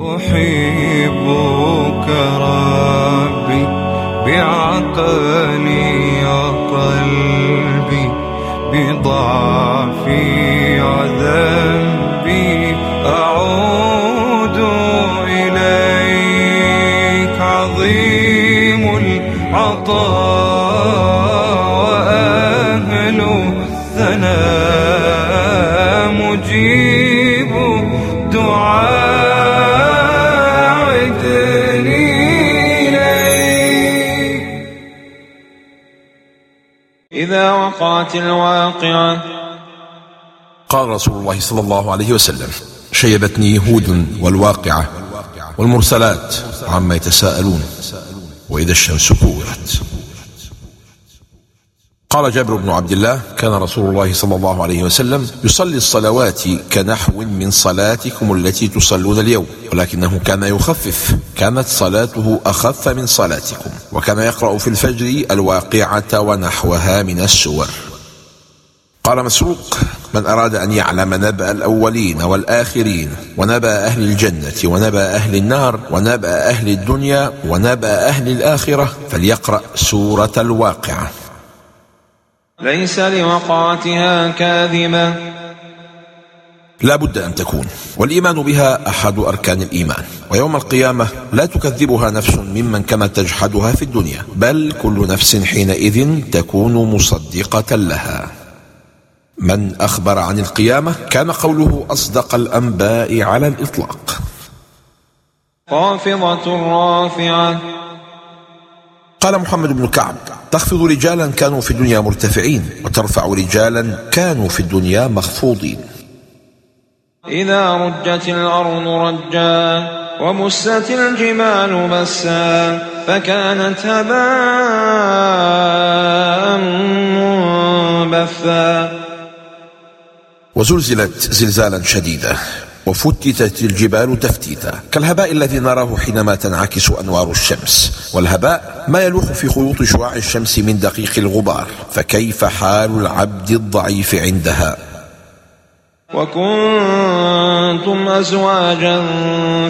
أحبك ربي بعقلي وقلبي بضعفي وذنبي أعود إليك. عظيم العطاء وأهل الثناء مجيب وقعت الواقعة. قال رسول الله صلى الله عليه وسلم شيبتني هود والواقعة والمرسلات عما يتساءلون وإذا الشمس كورت. قال جابر بن عبد الله كان رسول الله صلى الله عليه وسلم يصلي الصلوات كنحو من صلاتكم التي تصلون اليوم ولكنه كان يخفف كانت صلاته أخف من صلاتكم وكان يقرأ في الفجر الواقعة ونحوها من السور. قال مسروق من أراد أن يعلم نبأ الأولين والآخرين ونبأ أهل الجنة ونبأ أهل النار ونبأ أهل الدنيا ونبأ أهل الآخرة فليقرأ سورة الواقعة. ليس لوقعتها كاذبة. لا بد أن تكون والإيمان بها أحد أركان الإيمان ويوم القيامة لا تكذبها نفس ممن كانت تجحدها في الدنيا بل كل نفس حينئذ تكون مصدقة لها. من أخبر عن القيامة كان قوله أصدق الأنباء على الإطلاق. خافضة رافعة. قال محمد بن كعب تخفض رجالا كانوا في الدنيا مرتفعين وترفع رجالا كانوا في الدنيا مخفوضين. إذا رجت الأرض رجا وبست الجبال بسا فكانت هباء منبثا. وزلزلت زلزالا شديدا. وفتتت الجبال تفتيتا كالهباء الذي نراه حينما تنعكس أنوار الشمس والهباء ما يلوح في خيوط شعاع الشمس من دقيق الغبار فكيف حال العبد الضعيف عندها؟ وكنتم أزواجا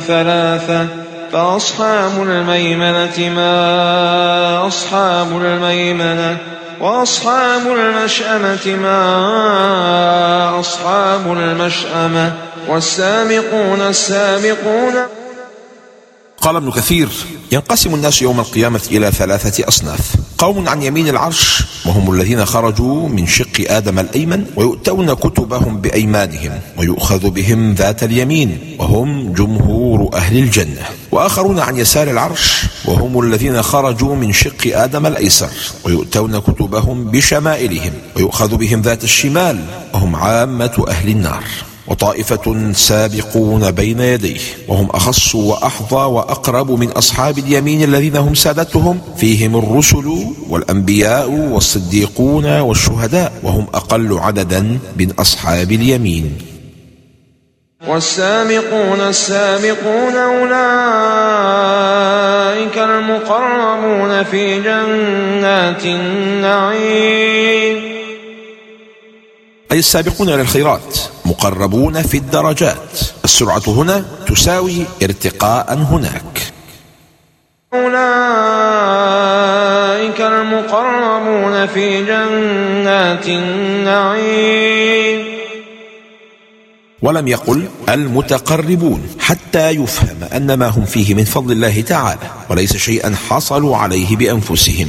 ثلاثة فأصحاب الميمنة ما أصحاب الميمنة وأصحاب المشأمة ما أصحاب المشأمة. والسابقون السابقون. قال ابن كثير ينقسم الناس يوم القيامة إلى ثلاثة أصناف. قوم عن يمين العرش وهم الذين خرجوا من شق آدم الأيمن ويؤتون كتبهم بأيمانهم ويؤخذ بهم ذات اليمين وهم جمهور أهل الجنة. وآخرون عن يسار العرش وهم الذين خرجوا من شق آدم الأيسر ويؤتون كتبهم بشمائلهم ويؤخذ بهم ذات الشمال وهم عامة أهل النار. وطائفة سابقون بين يديه وهم أخص وأحظى وأقرب من أصحاب اليمين الذين هم سادتهم. فيهم الرسل والأنبياء والصديقون والشهداء وهم أقل عددا من أصحاب اليمين. والسابقون السابقون أولئك المقربون في جنات النعيم. أي السابقون إلى الخيرات. مقربون في الدرجات. السرعة هنا تساوي ارتقاء هناك. أولئك المقربون في جنات النعيم. ولم يقل المتقربون حتى يفهم أن ما هم فيه من فضل الله تعالى وليس شيئا حصلوا عليه بأنفسهم.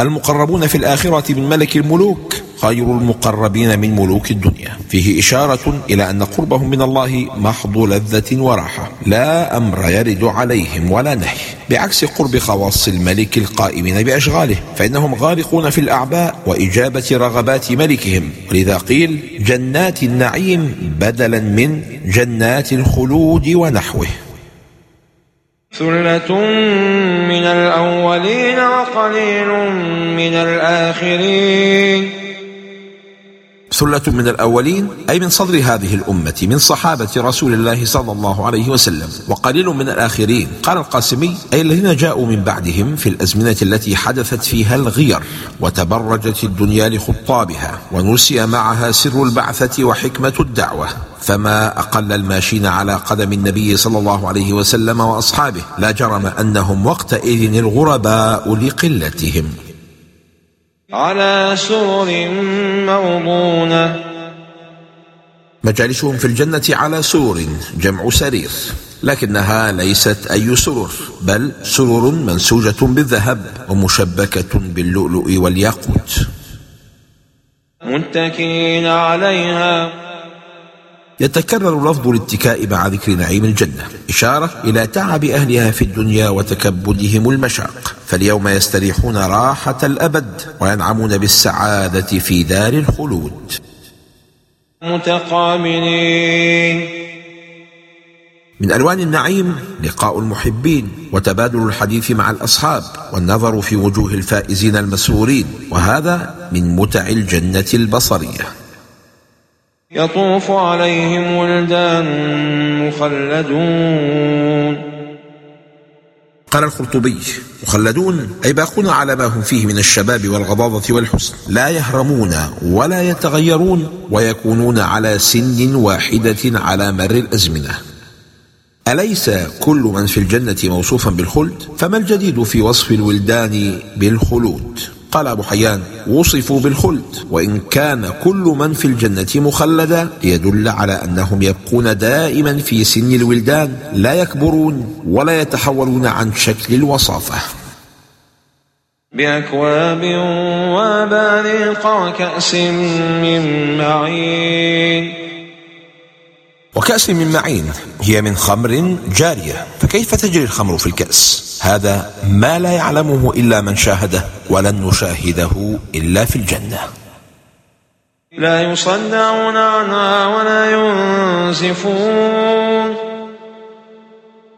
المقربون في الآخرة من ملك الملوك خير المقربين من ملوك الدنيا. فيه إشارة إلى أن قربهم من الله محض لذة وراحة. لا أمر يرد عليهم ولا نهي. بعكس قرب خواص الملك القائمين بأشغاله فإنهم غارقون في الأعباء وإجابة رغبات ملكهم. ولذا قيل جنات النعيم بدلا من جنات الخلود ونحوه. ثلة من الأولين وقليل من الآخرين. ثلة من الأولين أي من صدر هذه الأمة من صحابة رسول الله صلى الله عليه وسلم وقليل من الآخرين. قال القاسمي أي الذين جاءوا من بعدهم في الأزمنة التي حدثت فيها الغير وتبرجت الدنيا لخطابها ونسي معها سر البعثة وحكمة الدعوة. فما أقل الماشين على قدم النبي صلى الله عليه وسلم وأصحابه لا جرم أنهم وقتئذ الغرباء لقلتهم. على سور موضونة. مجالسهم في الجنة على سرور جمع سرير. لكنها ليست أي سرور بل سرور منسوجة بالذهب ومشبكة باللؤلؤ والياقوت. متكئين عليها. يتكرر لفظ الاتكاء مع ذكر نعيم الجنة إشارة إلى تعب أهلها في الدنيا وتكبدهم المشاق. فاليوم يستريحون راحة الأبد وينعمون بالسعادة في دار الخلود. متقابلين. من ألوان النعيم لقاء المحبين وتبادل الحديث مع الأصحاب والنظر في وجوه الفائزين المسرورين وهذا من متع الجنة البصرية. يطوف عليهم ولدان مخلدون. قال القرطبي مخلدون أي باقون على ما هم فيه من الشباب والغضاضة والحسن لا يهرمون ولا يتغيرون ويكونون على سن واحدة على مر الأزمنة. أليس كل من في الجنة موصوفا بالخلد؟ فما الجديد في وصف الولدان بالخلود؟ قال أبو حيان وصفوا بالخلد وإن كان كل من في الجنة مخلدا يدل على أنهم يبقون دائما في سن الولدان لا يكبرون ولا يتحولون عن شكل الوصافة. بأكواب واباريق وكأس من معين. وكأس من معين هي من خمر جارية فكيف تجري الخمر في الكأس؟ هذا ما لا يعلمه إلا من شاهده ولن نشاهده إلا في الجنة. لا يصدعون عنها ولا ينزفون.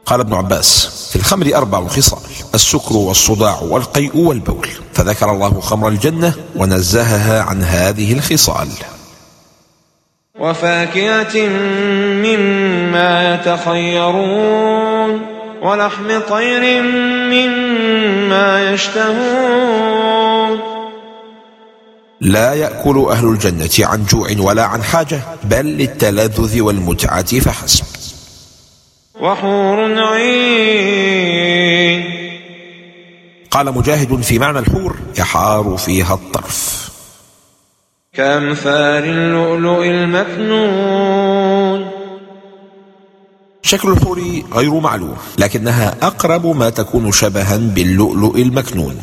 قال ابن عباس في الخمر أربع خصال السكر والصداع والقيء والبول فذكر الله خمر الجنة ونزهها عن هذه الخصال. وفاكهة مما يتخيرون. ولحم طير مما يشتهون. لا يأكل أهل الجنة عن جوع ولا عن حاجة بل للتلذذ والمتعة فحسب. وحور عين. قال مجاهد في معنى الحور يحار فيها الطرف. كأمثال اللؤلؤ المكنون. شكل الحور غير معلوم لكنها أقرب ما تكون شبها باللؤلؤ المكنون.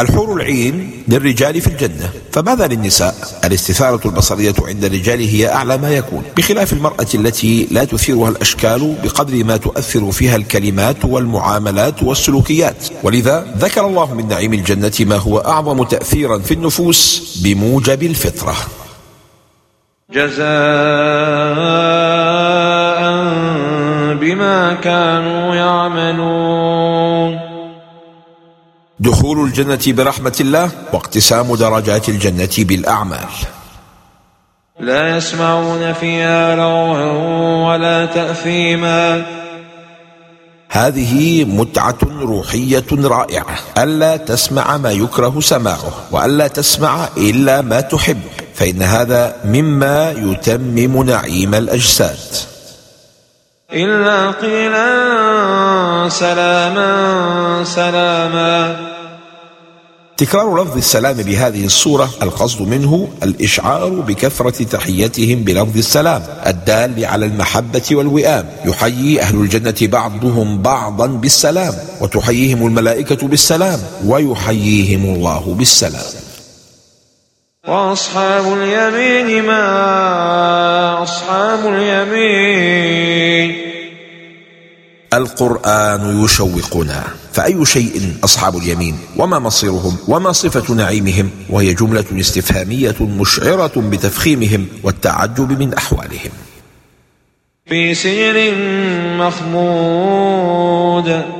الحور العين للرجال في الجنة فماذا للنساء؟ الاستثارة البصرية عند الرجال هي أعلى ما يكون. بخلاف المرأة التي لا تثيرها الأشكال بقدر ما تؤثر فيها الكلمات والمعاملات والسلوكيات. ولذا ذكر الله من نعيم الجنة ما هو أعظم تأثيرا في النفوس بموجب الفطرة. جزاء كانوا يعملون. دخول الجنة برحمة الله واقتسام درجات الجنة بالأعمال. لا يسمعون فيها لغوا ولا تأثيما. هذه متعة روحية رائعة. ألا تسمع ما يكره سماعه وألا تسمع إلا ما تحب. فإن هذا مما يتمم نعيم الأجساد. إلا قيلا سلاما سلاما. تكرار لفظ السلام بهذه الصورة القصد منه الإشعار بكثرة تحيتهم بلفظ السلام الدال على المحبة والوئام. يحيي أهل الجنة بعضهم بعضا بالسلام وتحييهم الملائكة بالسلام ويحييهم الله بالسلام. وأصحاب اليمين ما أصحاب اليمين؟ القرآن يشوقنا. فأي شيء أصحاب اليمين؟ وما مصيرهم؟ وما صفة نعيمهم؟ وهي جملة استفهامية مشعرة بتفخيمهم والتعجب من أحوالهم. في سجن مخمود.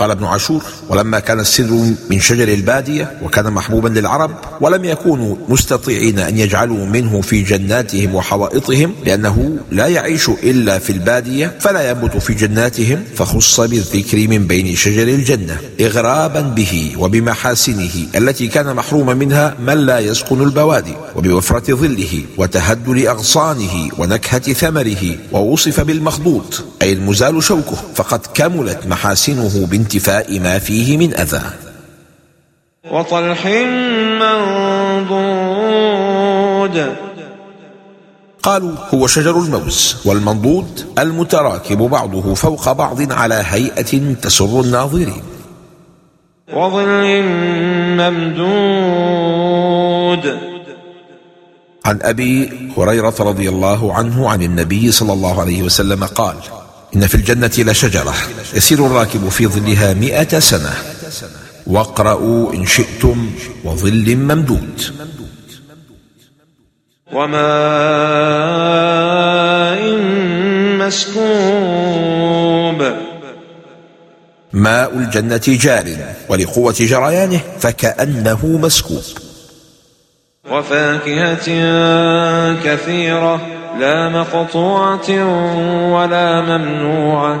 قال ابن عاشور ولما كان السدر من شجر البادية وكان محبوبا للعرب ولم يكونوا مستطيعين أن يجعلوا منه في جناتهم وحوائطهم لأنه لا يعيش إلا في البادية فلا ينبت في جناتهم فخص بالذكر من بين شجر الجنة إغرابا به وبمحاسنه التي كان محروما منها من لا يسكن البوادي وبوفرة ظله وتهدل أغصانه ونكهة ثمره ووصف بالمخضوط أي المزال شوكه فقد كملت محاسنه بانتفاء ما فيه من أذى. وطلح منضود. قالوا هو شجر الموز والمنضود المتراكب بعضه فوق بعض على هيئة تسر الناظرين. وظل ممدود. عن أبي هريرة رضي الله عنه عن النبي صلى الله عليه وسلم قال إن في الجنة لشجرة يسير الراكب في ظلها مئة سنة. واقرأوا إن شئتم وظل ممدود. وماء مسكوب. ماء الجنة جار ولقوة جريانه فكأنه مسكوب. وفاكهة كثيرة. لا مقطوعة ولا ممنوعة.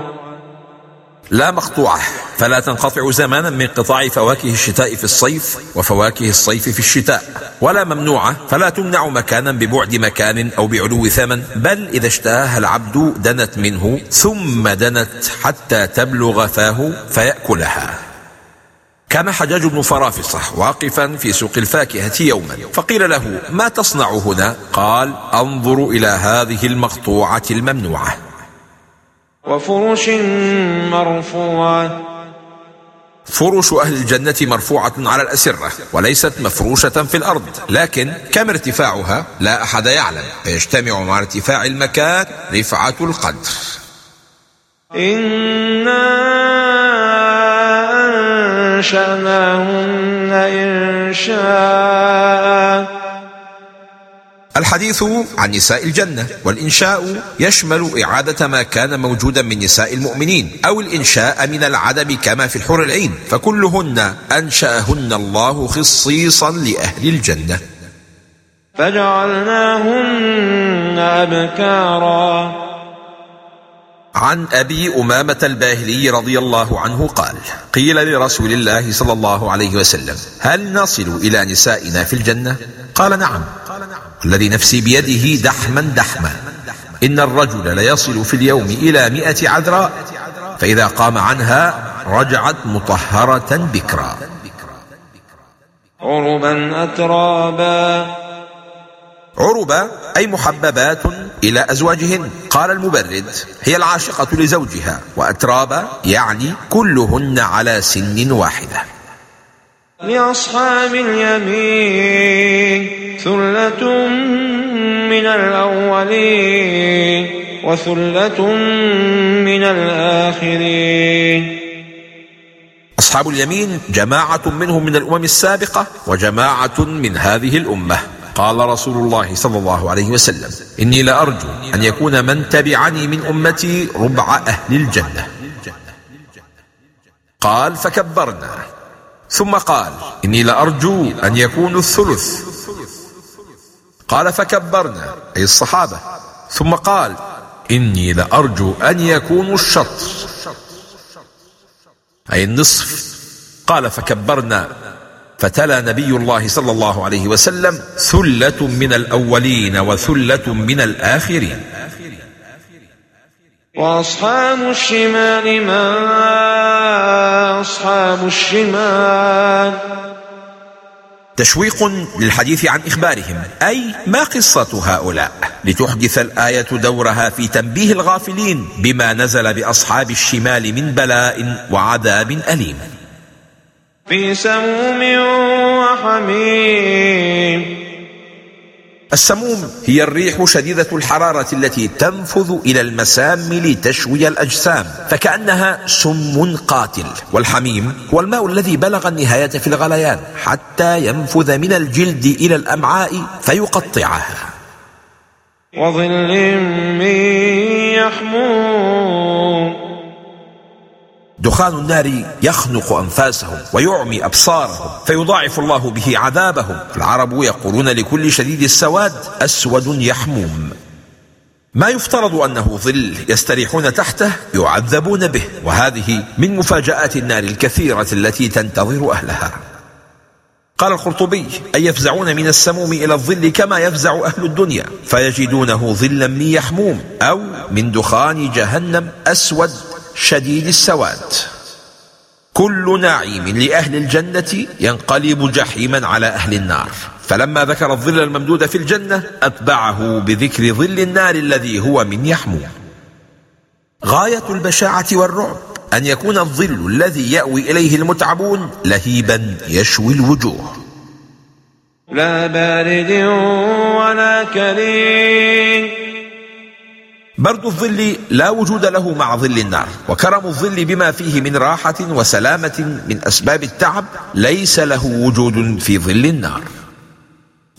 لا مقطوعة. فلا تنقطع زمانا من قطاع فواكه الشتاء في الصيف وفواكه الصيف في الشتاء. ولا ممنوعة. فلا تمنع مكانا ببعد مكان أو بعلو ثمن. بل إذا اشتهاها العبد دنت منه ثم دنت حتى تبلغ فاه فيأكلها. كان حجاج بن فرافصة واقفا في سوق الفاكهة يوما. فقيل له ما تصنع هنا؟ قال أنظر إلى هذه المقطوعة الممنوعة. وفرش مرفوعة. فرش أهل الجنة مرفوعة على الأسرة وليست مفروشة في الأرض. لكن كم ارتفاعها؟ لا أحد يعلم. فيجتمع مع ارتفاع المكان رفعة القدر. إنا أنشأناهن إنشاء الحديث عن نساء الجنة والإنشاء يشمل إعادة ما كان موجودا من نساء المؤمنين أو الإنشاء من العدم كما في الحور العين فكلهن أنشأهن الله خصيصا لأهل الجنة. فجعلناهن أبكارا. عن أبي أمامة الباهلي رضي الله عنه قال قيل لرسول الله صلى الله عليه وسلم هل نصل إلى نسائنا في الجنة؟ قال نعم. الذي نفسي بيده دحما دحما. إن الرجل ليصل في اليوم إلى مئة عذراء فإذا قام عنها رجعت مطهرة بكرا. عربا أترابا. عربة أي محببات إلى أزواجهن. قال المبرد هي العاشقة لزوجها وأترابا يعني كلهن على سن واحدة. لأصحاب اليمين ثلة من الأولين وثلة من الآخرين. أصحاب اليمين جماعة منهم من الأمم السابقة وجماعة من هذه الأمة. قال رسول الله صلى الله عليه وسلم إني لأرجو أن يكون من تبعني من أمتي ربع أهل الجنة. قال فكبرنا. ثم قال إني لأرجو أن يكون الثلث. قال فكبرنا. أي الصحابة. ثم قال إني لأرجو أن يكونوا الشطر. أي النصف. قال فكبرنا. فتلا نبي الله صلى الله عليه وسلم ثلة من الأولين وثلة من الآخرين. وأصحاب الشمال ما أصحاب الشمال؟ تشويق للحديث عن إخبارهم. أي ما قصة هؤلاء؟ لتحدث الآية دورها في تنبيه الغافلين بما نزل بأصحاب الشمال من بلاء وعذاب أليم. في سموم وحميم. السموم هي الريح شديدة الحرارة التي تنفذ إلى المسام لتشوي الأجسام فكأنها سم قاتل. والحميم هو الماء الذي بلغ النهاية في الغليان حتى ينفذ من الجلد إلى الأمعاء فيقطعها. وظل من يحموم. دخان النار يخنق أنفاسهم ويعمي أبصارهم فيضاعف الله به عذابهم. العرب يقولون لكل شديد السواد أسود يحموم. ما يفترض أنه ظل يستريحون تحته يعذبون به وهذه من مفاجآت النار الكثيرة التي تنتظر أهلها. قال القرطبي أي يفزعون من السموم إلى الظل كما يفزع أهل الدنيا فيجدونه ظلا من يحموم أو من دخان جهنم أسود. شديد السواد. كل نعيم لأهل الجنة ينقلب جحيما على أهل النار. فلما ذكر الظل الممدود في الجنة أتبعه بذكر ظل النار الذي هو من يحموم غاية البشاعة والرعب أن يكون الظل الذي يأوي إليه المتعبون لهيبا يشوي الوجوه. لا بارد ولا كريم. برد الظل لا وجود له مع ظل النار وكرم الظل بما فيه من راحة وسلامة من أسباب التعب ليس له وجود في ظل النار.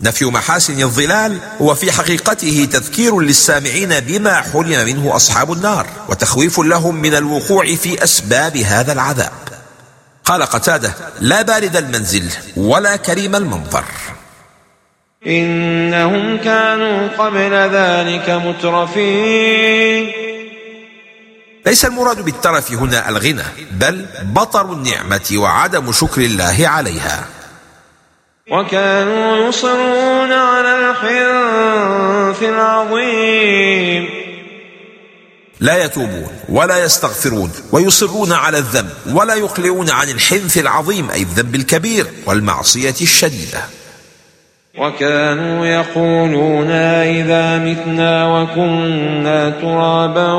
نفي محاسن الظلال هو في حقيقته تذكير للسامعين بما حرم منه أصحاب النار وتخويف لهم من الوقوع في أسباب هذا العذاب. قال قتادة لا بارد المنزل ولا كريم المنظر. إنهم كانوا قبل ذلك مترفين. ليس المراد بالترف هنا الغنى بل بطر النعمة وعدم شكر الله عليها. وكانوا يصرون على الحنث العظيم لا يتوبون ولا يستغفرون ويصرون على الذنب ولا يقلعون عن الحنث العظيم أي الذنب الكبير والمعصية الشديدة. وكانوا يقولون إذا متنا وكنا ترابا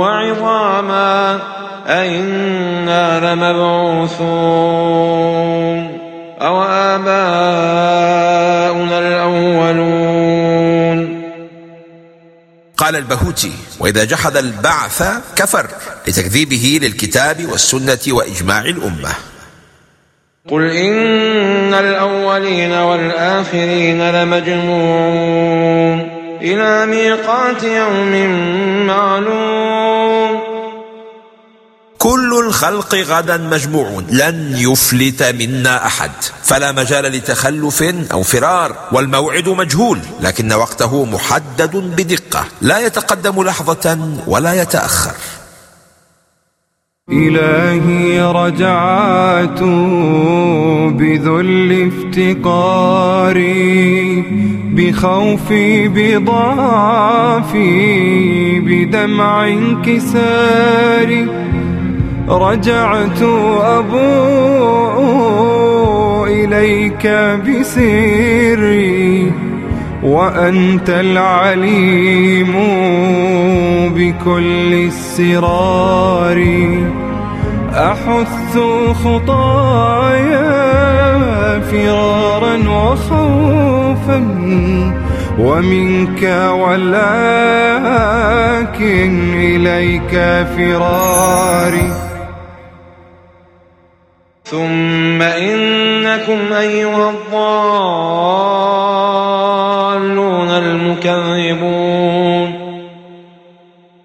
وعظاما أئنا لمبعوثون أو آباؤنا الأولون قال البهوتي وإذا جحد البعث كفر لتكذيبه للكتاب والسنة وإجماع الأمة. قل إن الأولين والآخرين لمجموعون إلى ميقات يوم معلوم كل الخلق غدا مجموعون لن يفلت منا أحد. فلا مجال لتخلف أو فرار والموعد مجهول لكن وقته محدد بدقة. لا يتقدم لحظة ولا يتأخر. إلهي رجعت بذل افتقاري بخوفي بضعفي بدمع انكساري. رجعت أبوء إليك بسري. وأنت العليم بكل السرار. أحث خطايا فرارا وخوفا ومنك ولكن إليك فراري. ثم إنكم أيها الضالون.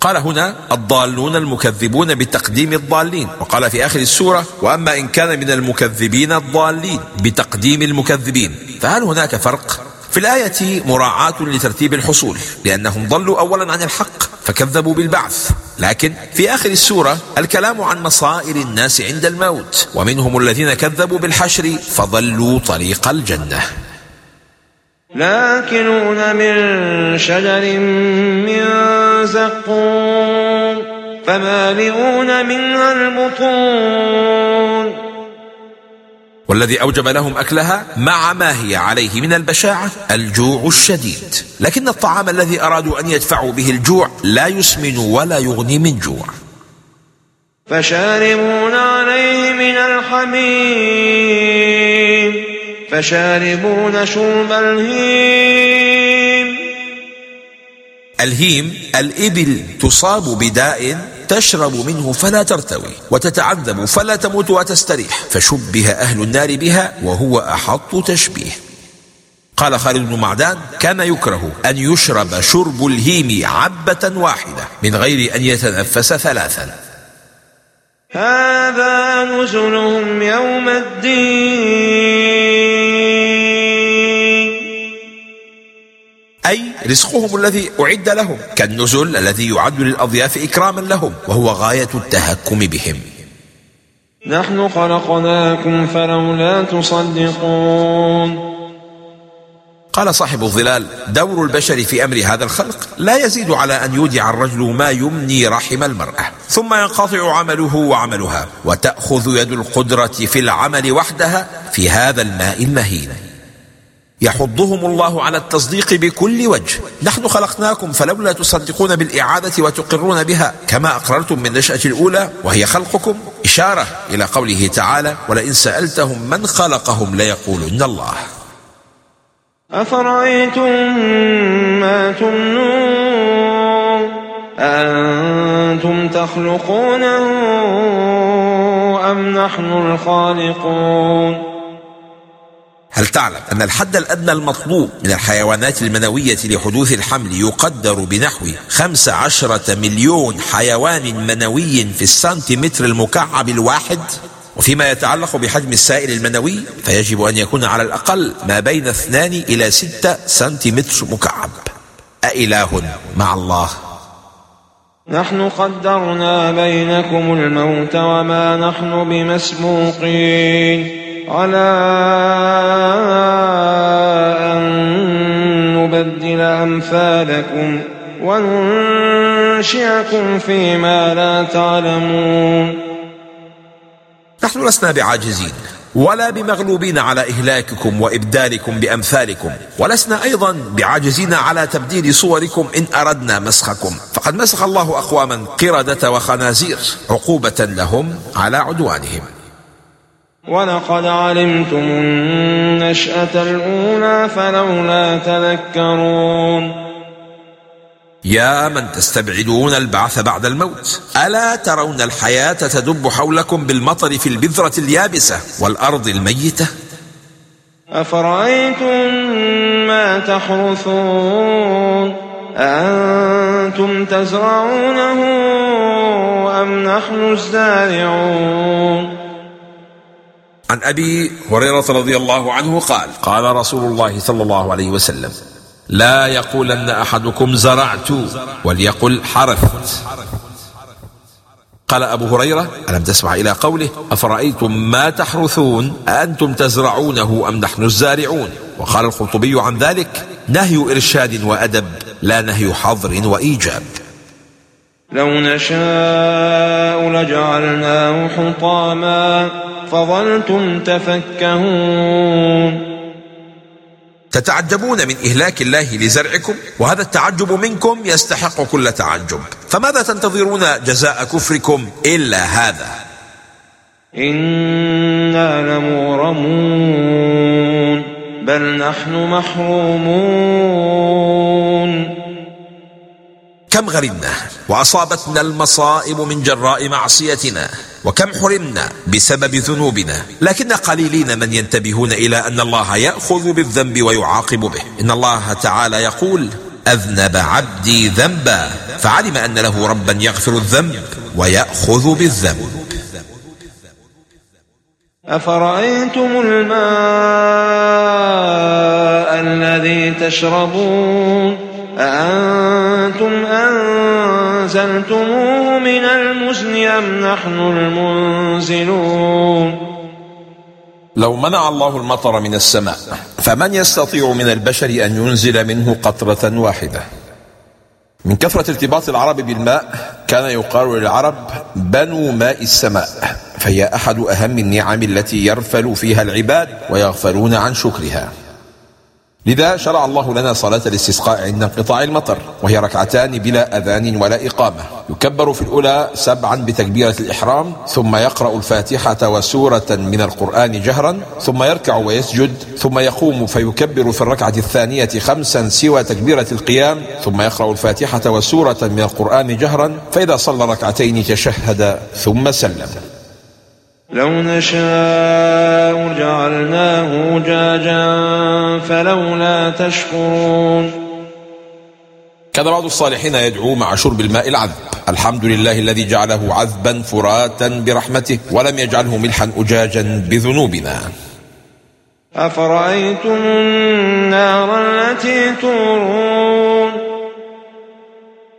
قال هنا الضالون المكذبون بتقديم الضالين. وقال في آخر السورة وأما إن كان من المكذبين الضالين بتقديم المكذبين. فهل هناك فرق؟ في الآية مراعاة لترتيب الحصول لأنهم ضلوا أولا عن الحق فكذبوا بالبعث. لكن في آخر السورة الكلام عن مصائر الناس عند الموت ومنهم الذين كذبوا بالحشر فضلوا طريق الجنة. لآكلون من شجر من زقوم فمالئون منها البطون. والذي أوجب لهم أكلها مع ما هي عليه من البشاعة الجوع الشديد. لكن الطعام الذي أرادوا أن يدفعوا به الجوع لا يسمن ولا يغني من جوع. فشاربون عليه من الحميم. فشاربون شرب الهيم. الهيم الإبل تصاب بداء تشرب منه فلا ترتوي وتتعذب فلا تموت وتستريح فشبه أهل النار بها وهو أحط تشبيه. قال خالد بن معدان كان يكره أن يشرب شرب الهيم عبة واحدة من غير أن يتنفس ثلاثا. هذا نزلهم يوم الدين. أي رزقهم الذي أعد لهم كالنزل الذي يعد للأضياف إكراما لهم وهو غاية التهكم بهم. نحن خلقناكم فلولا تصدقون. قال صاحب الظلال دور البشر في أمر هذا الخلق لا يزيد على أن يودع الرجل ما يمني رحم المرأة. ثم ينقطع عمله وعملها وتأخذ يد القدرة في العمل وحدها في هذا الماء المهين. يحضهم الله على التصديق بكل وجه. نحن خلقناكم فلولا تصدقون بالإعادة وتقرون بها كما أقررتم من نشأة الأولى وهي خلقكم. إشارة إلى قوله تعالى ولئن سألتهم من خلقهم ليقولن الله. أفرأيتم ما تمنون أأنتم تخلقونه أم نحن الخالقون هل تعلم أن الحد الأدنى المطلوب من الحيوانات المنوية لحدوث الحمل يقدر بنحو 15 مليون حيوان منوي في السنتيمتر المكعب الواحد؟ وفيما يتعلق بحجم السائل المنوي فيجب أن يكون على الأقل ما بين اثنان إلى ستة سنتيمتر مكعب. أإله مع الله. نحن قدرنا بينكم الموت وما نحن بمسبوقين. على أن نبدل أمثالكم وننشئكم فيما لا تعلمون. نحن لسنا بعاجزين ولا بمغلوبين على إهلاككم وإبدالكم بأمثالكم ولسنا أيضا بعاجزين على تبديل صوركم إن أردنا مسخكم. فقد مسخ الله أقواما قردة وخنازير عقوبة لهم على عدوانهم. ولقد علمتم النشأة الأولى فلولا تذكرون. يا من تستبعدون البعث بعد الموت ألا ترون الحياة تدب حولكم بالمطر في البذرة اليابسة والأرض الميتة؟ أفرأيتم ما تحرثون أأنتم تزرعونه أم نحن الزارعون؟ عن أبي هريرة رضي الله عنه قال قال رسول الله صلى الله عليه وسلم لا يقولن أحدكم زرعت وليقل حرثت. قال أبو هريرة ألم تسمع إلى قوله أفرأيتم ما تحرثون؟ اانتم تزرعونه أم نحن الزارعون؟ وقال القرطبي عن ذلك نهي إرشاد وأدب لا نهي حظر وإيجاب. لو نشاء لجعلناه حطاما فظلتم تفكهون. تتعجبون من إهلاك الله لزرعكم وهذا التعجب منكم يستحق كل تعجب. فماذا تنتظرون جزاء كفركم إلا هذا؟ إنا لمغرمون بل نحن محرومون. كم غرمنا وأصابتنا المصائب من جراء معصيتنا وكم حرمنا بسبب ذنوبنا. لكن قليلين من ينتبهون إلى أن الله يأخذ بالذنب ويعاقب به. إن الله تعالى يقول أذنب عبدي ذنبا. فعلم أن له ربا يغفر الذنب ويأخذ بالذنب. أفرأيتم الماء الذي تشربون؟ أأنتم أنزلتموه من المزن أم نحن المنزلون؟ لو منع الله المطر من السماء فمن يستطيع من البشر أن ينزل منه قطرة واحدة؟ من كثرة ارتباط العرب بالماء كان يقال للعرب بنو ماء السماء فهي أحد أهم النعم التي يرفل فيها العباد ويغفلون عن شكرها. لذا شرع الله لنا صلاة الاستسقاء عند انقطاع المطر وهي ركعتان بلا أذان ولا إقامة. يكبر في الأولى سبعا بتكبيرة الإحرام ثم يقرأ الفاتحة وسورة من القرآن جهرا ثم يركع ويسجد ثم يقوم فيكبر في الركعة الثانية خمسا سوى تكبيرة القيام ثم يقرأ الفاتحة وسورة من القرآن جهرا فإذا صلى ركعتين تشهد ثم سلم. لو نشاء جعلناه جاجا فلولا تشكرون. كان بعض الصالحين يدعو مع شرب الماء العذب. الحمد لله الذي جعله عذبا فراتا برحمته ولم يجعله ملحا أجاجا بذنوبنا. أفرأيتم النار التي تورون؟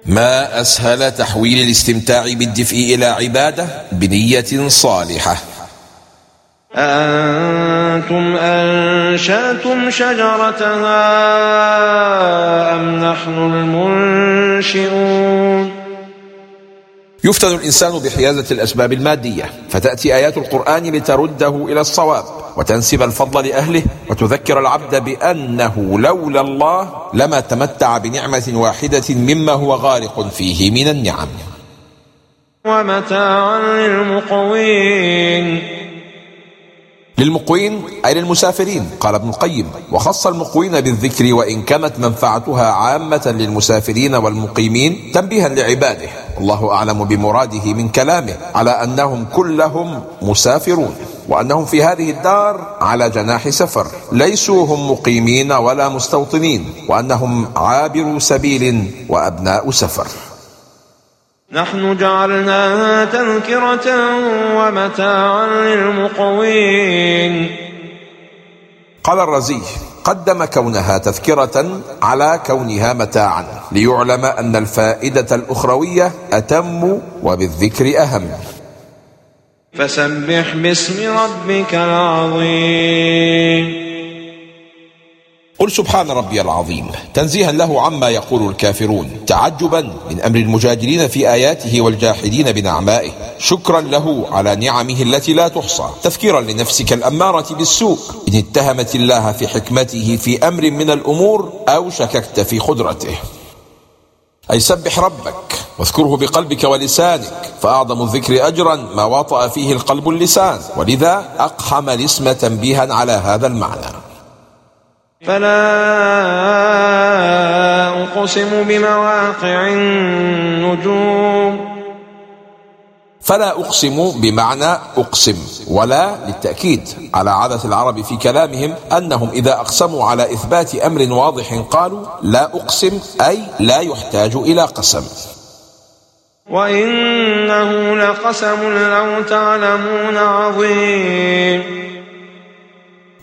ما أسهل تحويل الاستمتاع بالدفء إلى عبادة بنية صالحة. أأنتم أنشأتم شجرتها أم نحن المنشئون؟ يفتن الإنسان بحيازة الأسباب المادية فتأتي آيات القرآن لترده إلى الصواب وتنسب الفضل لأهله وتذكر العبد بأنه لولا الله لما تمتع بنعمة واحدة مما هو غارق فيه من النعم. ومتاعا للمقوين. للمقوين أي للمسافرين قال ابن القيم. وخص المقوين بالذكر وإن كانت منفعتها عامة للمسافرين والمقيمين تنبيها لعباده. الله أعلم بمراده من كلامه على أنهم كلهم مسافرون وأنهم في هذه الدار على جناح سفر. ليسوا هم مقيمين ولا مستوطنين وأنهم عابروا سبيل وأبناء سفر. نحن جعلناها تذكرة ومتاعا للمقوين. قال الرزي قدم كونها تذكرة على كونها متاعا ليعلم أن الفائدة الأخروية أتم وبالذكر أهم. فسبح باسم ربك العظيم. قل سبحان ربي العظيم. تنزيها له عما يقول الكافرون. تعجبا من أمر المجادلين في آياته والجاحدين بنعمائه. شكرا له على نعمه التي لا تحصى. تذكيرا لنفسك الأمارة بالسوء. إن اتهمت الله في حكمته في أمر من الأمور أو شككت في قدرته. أي سبح ربك واذكره بقلبك ولسانك فأعظم الذكر اجرا ما وطأ فيه القلب اللسان. ولذا أقحم الاسم تنبيها على هذا المعنى. فلا أقسم بمواقع النجوم. فلا أقسم بمعنى أقسم ولا للتأكيد على عادة العرب في كلامهم أنهم إذا أقسموا على إثبات أمر واضح قالوا لا أقسم أي لا يحتاج إلى قسم. وإنه لقسم لو تعلمون عظيم.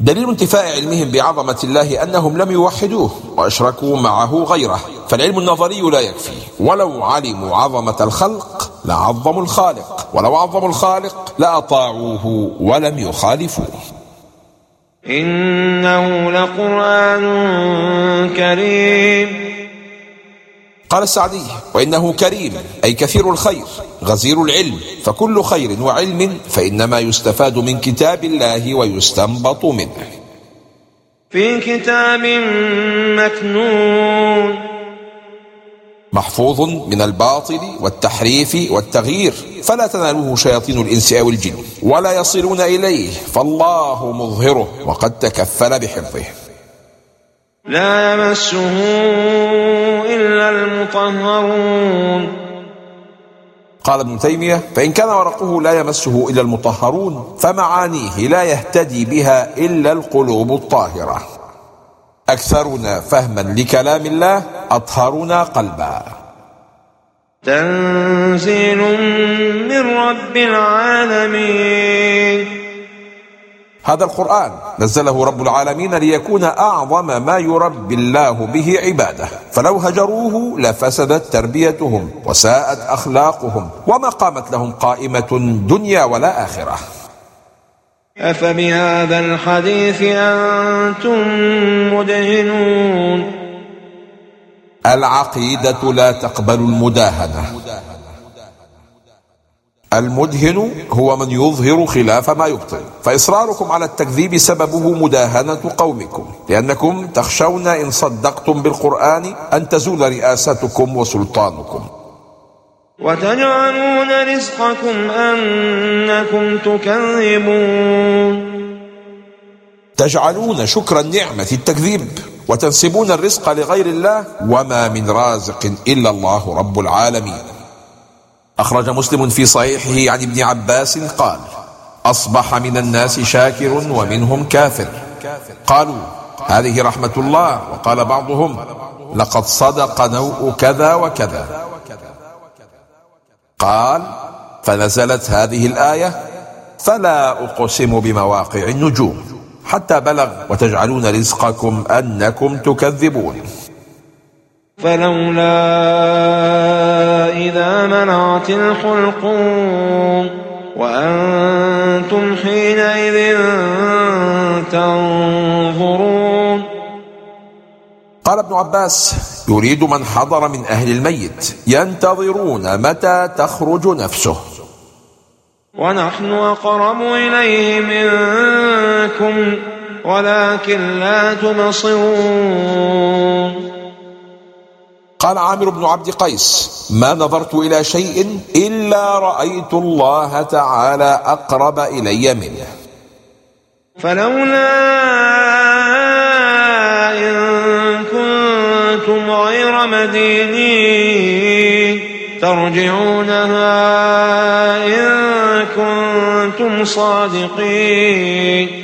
دليل انتفاء علمهم بعظمة الله أنهم لم يوحدوه وأشركوا معه غيره فالعلم النظري لا يكفي. ولو علموا عظمة الخلق لعظموا الخالق ولو عظموا الخالق لأطاعوه ولم يخالفوه. إنه لقرآن كريم. قال السعدي وإنه كريم أي كثير الخير غزير العلم فكل خير وعلم فإنما يستفاد من كتاب الله ويستنبط منه. في كتاب مكنون. محفوظ من الباطل والتحريف والتغيير فلا تناله شياطين الإنس أو الجن ولا يصلون إليه فالله مظهره وقد تكفل بحفظه. لا يمسه إلا المطهرون. قال ابن تيمية فإن كان ورقه لا يمسه إلا المطهرون فمعانيه لا يهتدي بها إلا القلوب الطاهرة. أكثرنا فهما لكلام الله أطهرنا قلبا. تنزيل من رب العالمين. هذا القرآن نزله رب العالمين ليكون أعظم ما يربي الله به عباده. فلو هجروه لفسدت تربيتهم وساءت أخلاقهم وما قامت لهم قائمة دنيا ولا آخرة. أفبهذا الحديث أنتم مدهنون. العقيدة لا تقبل المداهنة. المدهن هو من يظهر خلاف ما يبطل. فإصراركم على التكذيب سببه مداهنة قومكم. لأنكم تخشون إن صدقتم بالقرآن أن تزول رئاستكم وسلطانكم. وتجعلون رزقكم أنكم تكذبون. تجعلون شكر النعمة التكذيب. وتنسبون الرزق لغير الله. وما من رازق إلا الله رب العالمين. أخرج مسلم في صحيحه عن ابن عباس قال أصبح من الناس شاكر ومنهم كافر. قالوا هذه رحمة الله. وقال بعضهم لقد صدق نوء كذا وكذا. قال فنزلت هذه الآية فلا أقسم بمواقع النجوم حتى بلغ وتجعلون رزقكم أنكم تكذبون. فلولا إذا منعت الحلقوم وأنتم حينئذ تنظرون. قال ابن عباس يريد من حضر من أهل الميت ينتظرون متى تخرج نفسه. ونحن أقرب إليه منكم ولكن لا تبصرون. قال عامر بن عبد قيس ما نظرت إلى شيء إلا رأيت الله تعالى أقرب إلي منه. فلولا إن كنتم غير مدينين ترجعونها إن كنتم صادقين.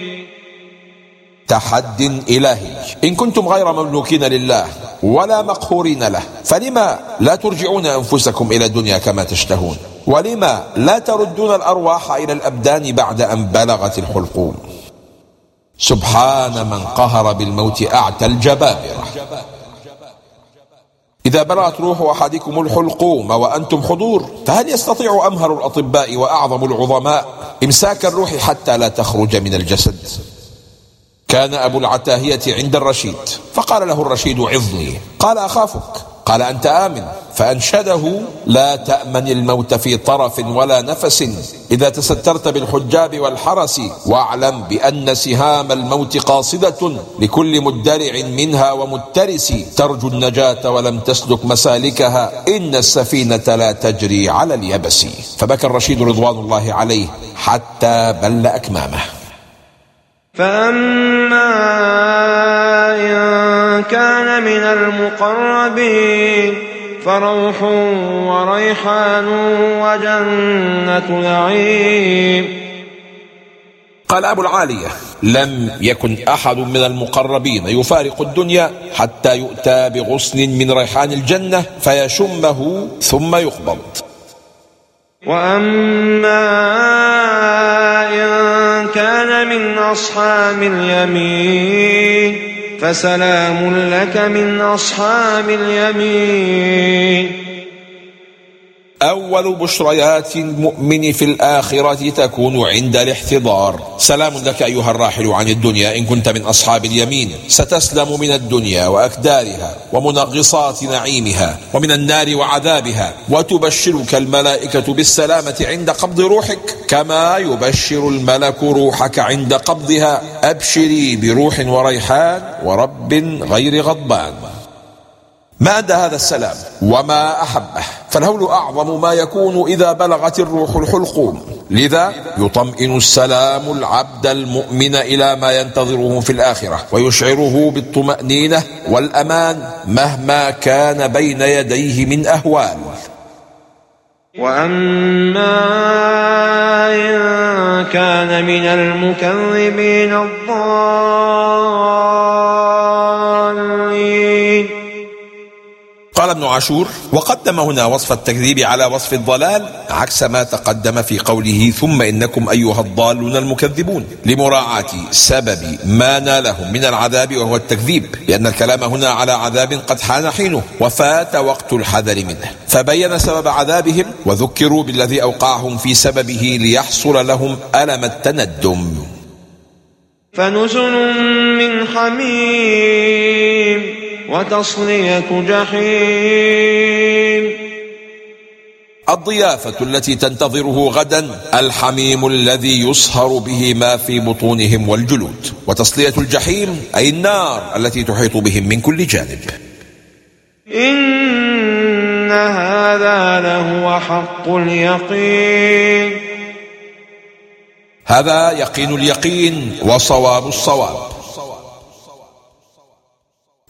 تحد إلهي. إن كنتم غير مملوكين لله ولا مقهورين له فلما لا ترجعون أنفسكم إلى الدنيا كما تشتهون؟ ولما لا تردون الأرواح إلى الأبدان بعد أن بلغت الحلقوم؟ سبحان من قهر بالموت أعتى الجبابرة. إذا بلغت روح أحدكم الحلقوم وأنتم حضور فهل يستطيع أمهر الأطباء وأعظم العظماء إمساك الروح حتى لا تخرج من الجسد؟ كان أبو العتاهية عند الرشيد فقال له الرشيد عظني. قال أخافك. قال أنت آمن. فأنشده لا تأمن الموت في طرف ولا نفس إذا تسترت بالحجاب والحرس واعلم بأن سهام الموت قاصدة لكل مدرع منها ومترس ترجو النجاة ولم تسلك مسالكها. إن السفينة لا تجري على اليبس. فبكى الرشيد رضوان الله عليه حتى بل أكمامه. فأما إن كان من المقربين فروح وريحان وجنة نعيم قال أبو العالية لم يكن أحد من المقربين يفارق الدنيا حتى يؤتى بغصن من ريحان الجنة فيشمه ثم يقبض. وأما إن كان من أصحاب اليمين فسلام لك من أصحاب اليمين. أول بشريات المؤمن في الآخرة تكون عند الاحتضار. سلام لك أيها الراحل عن الدنيا إن كنت من أصحاب اليمين. ستسلم من الدنيا وأكدارها ومنغصات نعيمها ومن النار وعذابها وتبشرك الملائكة بالسلامة عند قبض روحك كما يبشر الملك روحك عند قبضها. أبشري بروح وريحان ورب غير غضبان. أدى هذا السلام وما أحبه فالهول أعظم ما يكون إذا بلغت الروح الحلقوم. لذا يطمئن السلام العبد المؤمن إلى ما ينتظره في الآخرة ويشعره بالطمأنينة والأمان مهما كان بين يديه من أهوال. وأما إن كان من المكذبين الضالين قال ابن عاشور وقدم هنا وصف التكذيب على وصف الضلال عكس ما تقدم في قوله ثم إنكم أيها الضالون المكذبون لمراعاة سبب ما نالهم من العذاب وهو التكذيب لأن الكلام هنا على عذاب قد حان حينه وفات وقت الحذر منه فبين سبب عذابهم وذكروا بالذي أوقعهم في سببه ليحصل لهم ألم التندم. فنزل من حميم وتصلية جحيم. الضيافة التي تنتظره غدا الحميم الذي يصهر به ما في بطونهم والجلود. وتصلية الجحيم أي النار التي تحيط بهم من كل جانب. إن هذا لهو حق اليقين. هذا يقين اليقين وصواب الصواب.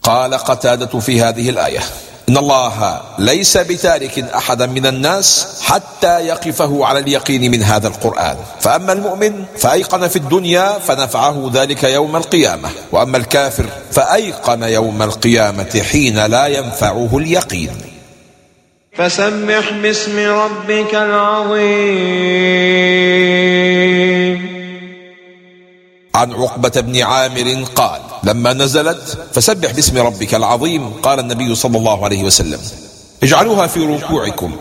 قال قتادة في هذه الآية إن الله ليس بتارك أحدا من الناس حتى يقفه على اليقين من هذا القرآن. فأما المؤمن فأيقن في الدنيا فنفعه ذلك يوم القيامة وأما الكافر فأيقن يوم القيامة حين لا ينفعه اليقين. فسبح باسم ربك العظيم. عن عقبة بن عامر قال لما نزلت فسبح باسم ربك العظيم قال النبي صلى الله عليه وسلم. اجعلوها في ركوعكم.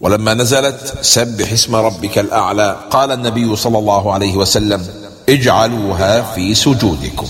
ولما نزلت سبح اسم ربك الأعلى قال النبي صلى الله عليه وسلم. اجعلوها في سجودكم.